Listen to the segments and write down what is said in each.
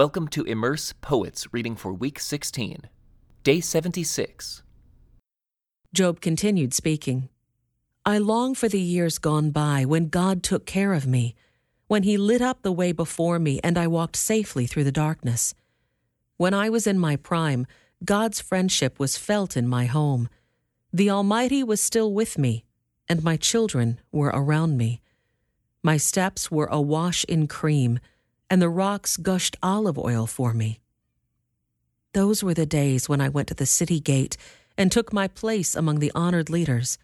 Welcome to Immerse Poets reading for week 16, day 76. Job continued speaking. I long for the years gone by when God took care of me, when He lit up the way before me and I walked safely through the darkness. When I was in my prime, God's friendship was felt in my home. The Almighty was still with me, and my children were around me. My steps were awash in cream and the rocks gushed olive oil for me. Those were the days when I went to the city gate and took my place among the honored leaders.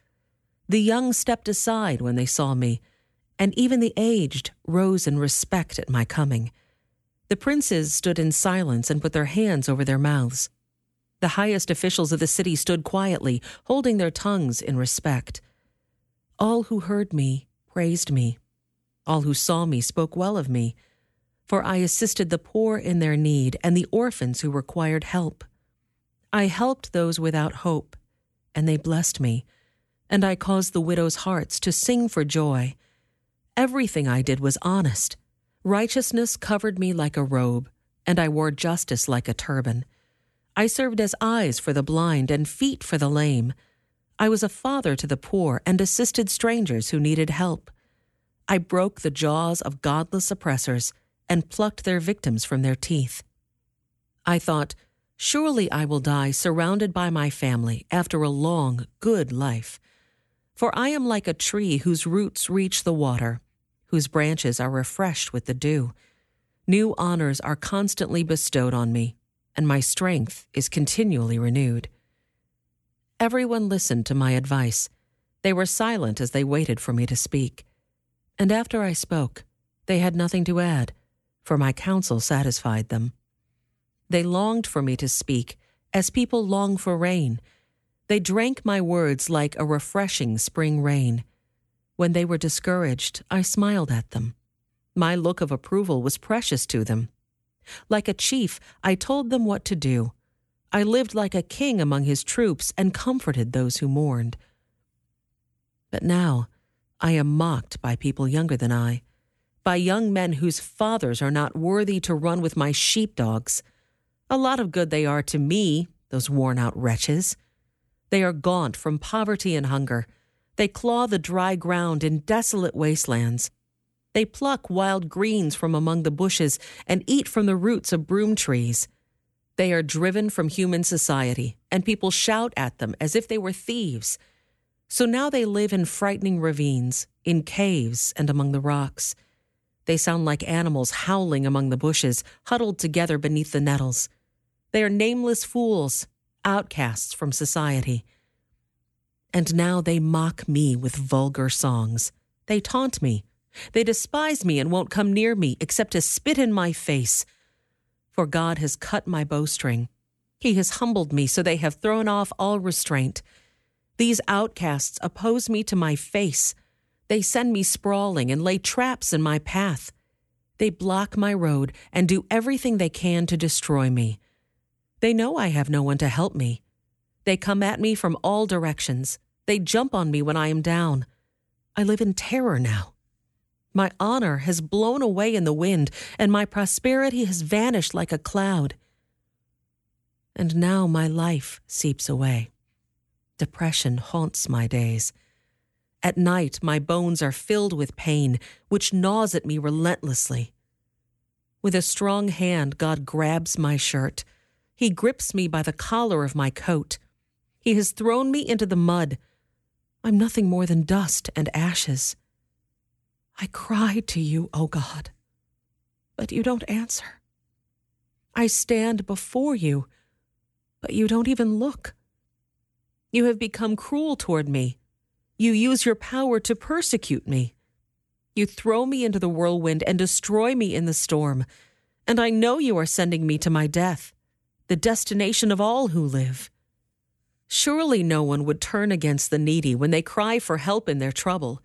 The young stepped aside when they saw me, and even the aged rose in respect at my coming. The princes stood in silence and put their hands over their mouths. The highest officials of the city stood quietly, holding their tongues in respect. All who heard me praised me. All who saw me spoke well of me for I assisted the poor in their need and the orphans who required help. I helped those without hope, and they blessed me, and I caused the widows' hearts to sing for joy. Everything I did was honest. Righteousness covered me like a robe, and I wore justice like a turban. I served as eyes for the blind and feet for the lame. I was a father to the poor and assisted strangers who needed help. I broke the jaws of godless oppressors and plucked their victims from their teeth. I thought, surely I will die surrounded by my family after a long, good life. For I am like a tree whose roots reach the water, whose branches are refreshed with the dew. New honors are constantly bestowed on me, and my strength is continually renewed. Everyone listened to my advice. They were silent as they waited for me to speak. And after I spoke, they had nothing to add for my counsel satisfied them. They longed for me to speak, as people long for rain. They drank my words like a refreshing spring rain. When they were discouraged, I smiled at them. My look of approval was precious to them. Like a chief, I told them what to do. I lived like a king among his troops and comforted those who mourned. But now I am mocked by people younger than I by young men whose fathers are not worthy to run with my sheepdogs. A lot of good they are to me, those worn out wretches. They are gaunt from poverty and hunger. They claw the dry ground in desolate wastelands. They pluck wild greens from among the bushes and eat from the roots of broom trees. They are driven from human society, and people shout at them as if they were thieves. So now they live in frightening ravines, in caves, and among the rocks. They sound like animals howling among the bushes, huddled together beneath the nettles. They are nameless fools, outcasts from society. And now they mock me with vulgar songs. They taunt me. They despise me and won't come near me except to spit in my face. For God has cut my bowstring. He has humbled me so they have thrown off all restraint. These outcasts oppose me to my face. They send me sprawling and lay traps in my path. They block my road and do everything they can to destroy me. They know I have no one to help me. They come at me from all directions. They jump on me when I am down. I live in terror now. My honor has blown away in the wind, and my prosperity has vanished like a cloud. And now my life seeps away. Depression haunts my days. At night, my bones are filled with pain, which gnaws at me relentlessly. With a strong hand, God grabs my shirt. He grips me by the collar of my coat. He has thrown me into the mud. I'm nothing more than dust and ashes. I cry to you, O God, but you don't answer. I stand before you, but you don't even look. You have become cruel toward me. You use your power to persecute me. You throw me into the whirlwind and destroy me in the storm. And I know you are sending me to my death, the destination of all who live. Surely no one would turn against the needy when they cry for help in their trouble.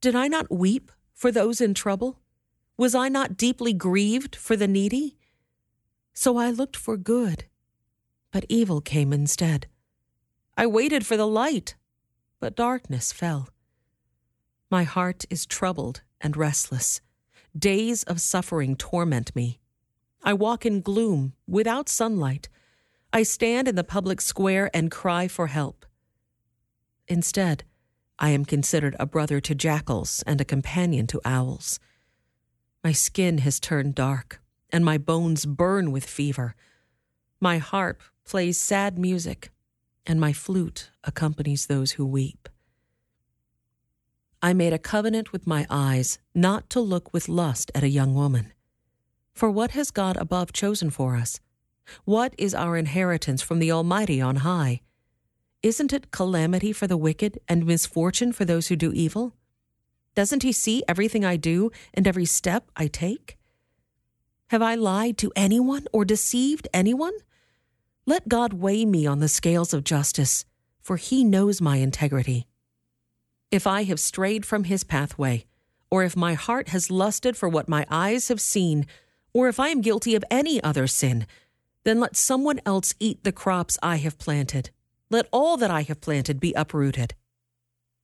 Did I not weep for those in trouble? Was I not deeply grieved for the needy? So I looked for good, but evil came instead. I waited for the light but darkness fell. My heart is troubled and restless. Days of suffering torment me. I walk in gloom, without sunlight. I stand in the public square and cry for help. Instead, I am considered a brother to jackals and a companion to owls. My skin has turned dark, and my bones burn with fever. My harp plays sad music, and my flute accompanies those who weep. I made a covenant with my eyes not to look with lust at a young woman. For what has God above chosen for us? What is our inheritance from the Almighty on high? Isn't it calamity for the wicked and misfortune for those who do evil? Doesn't he see everything I do and every step I take? Have I lied to anyone or deceived anyone? Let God weigh me on the scales of justice, for he knows my integrity. If I have strayed from his pathway, or if my heart has lusted for what my eyes have seen, or if I am guilty of any other sin, then let someone else eat the crops I have planted. Let all that I have planted be uprooted.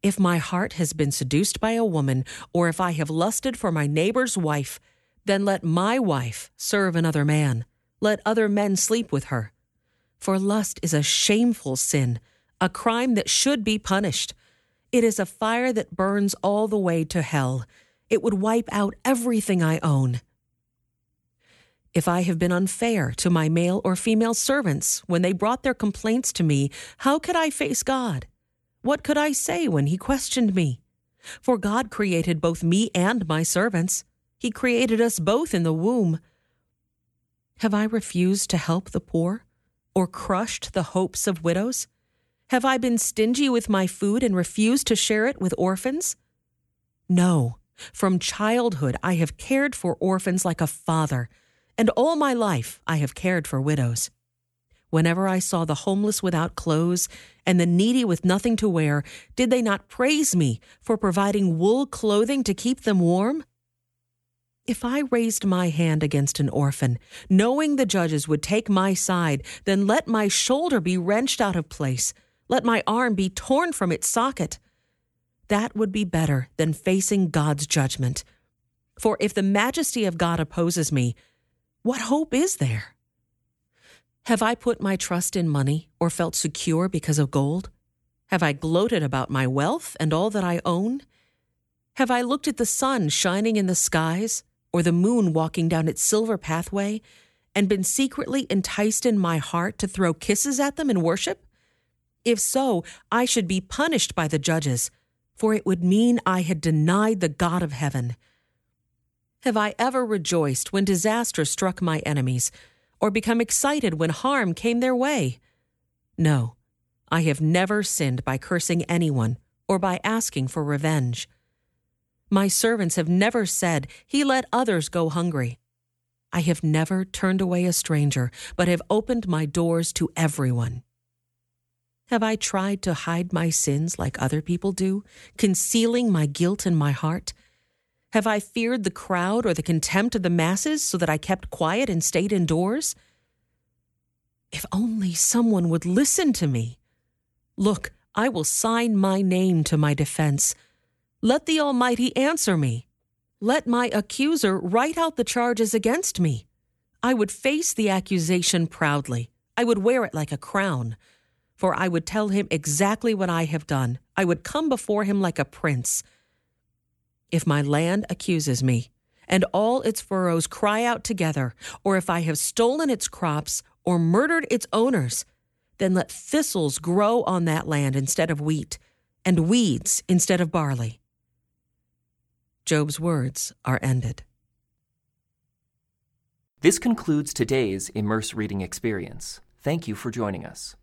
If my heart has been seduced by a woman, or if I have lusted for my neighbor's wife, then let my wife serve another man. Let other men sleep with her. For lust is a shameful sin, a crime that should be punished. It is a fire that burns all the way to hell. It would wipe out everything I own. If I have been unfair to my male or female servants when they brought their complaints to me, how could I face God? What could I say when He questioned me? For God created both me and my servants. He created us both in the womb. Have I refused to help the poor? Or crushed the hopes of widows? Have I been stingy with my food and refused to share it with orphans? No. From childhood, I have cared for orphans like a father, and all my life I have cared for widows. Whenever I saw the homeless without clothes and the needy with nothing to wear, did they not praise me for providing wool clothing to keep them warm? If I raised my hand against an orphan, knowing the judges would take my side, then let my shoulder be wrenched out of place, let my arm be torn from its socket. That would be better than facing God's judgment. For if the majesty of God opposes me, what hope is there? Have I put my trust in money or felt secure because of gold? Have I gloated about my wealth and all that I own? Have I looked at the sun shining in the skies or the moon walking down its silver pathway, and been secretly enticed in my heart to throw kisses at them in worship? If so, I should be punished by the judges, for it would mean I had denied the God of heaven. Have I ever rejoiced when disaster struck my enemies, or become excited when harm came their way? No, I have never sinned by cursing anyone or by asking for revenge. My servants have never said, He let others go hungry. I have never turned away a stranger, but have opened my doors to everyone. Have I tried to hide my sins like other people do, concealing my guilt in my heart? Have I feared the crowd or the contempt of the masses so that I kept quiet and stayed indoors? If only someone would listen to me. Look, I will sign my name to my defense. Let the Almighty answer me. Let my accuser write out the charges against me. I would face the accusation proudly. I would wear it like a crown. For I would tell him exactly what I have done. I would come before him like a prince. If my land accuses me, and all its furrows cry out together, or if I have stolen its crops or murdered its owners, then let thistles grow on that land instead of wheat, and weeds instead of barley. Job's words are ended. This concludes today's Immerse Reading Experience. Thank you for joining us.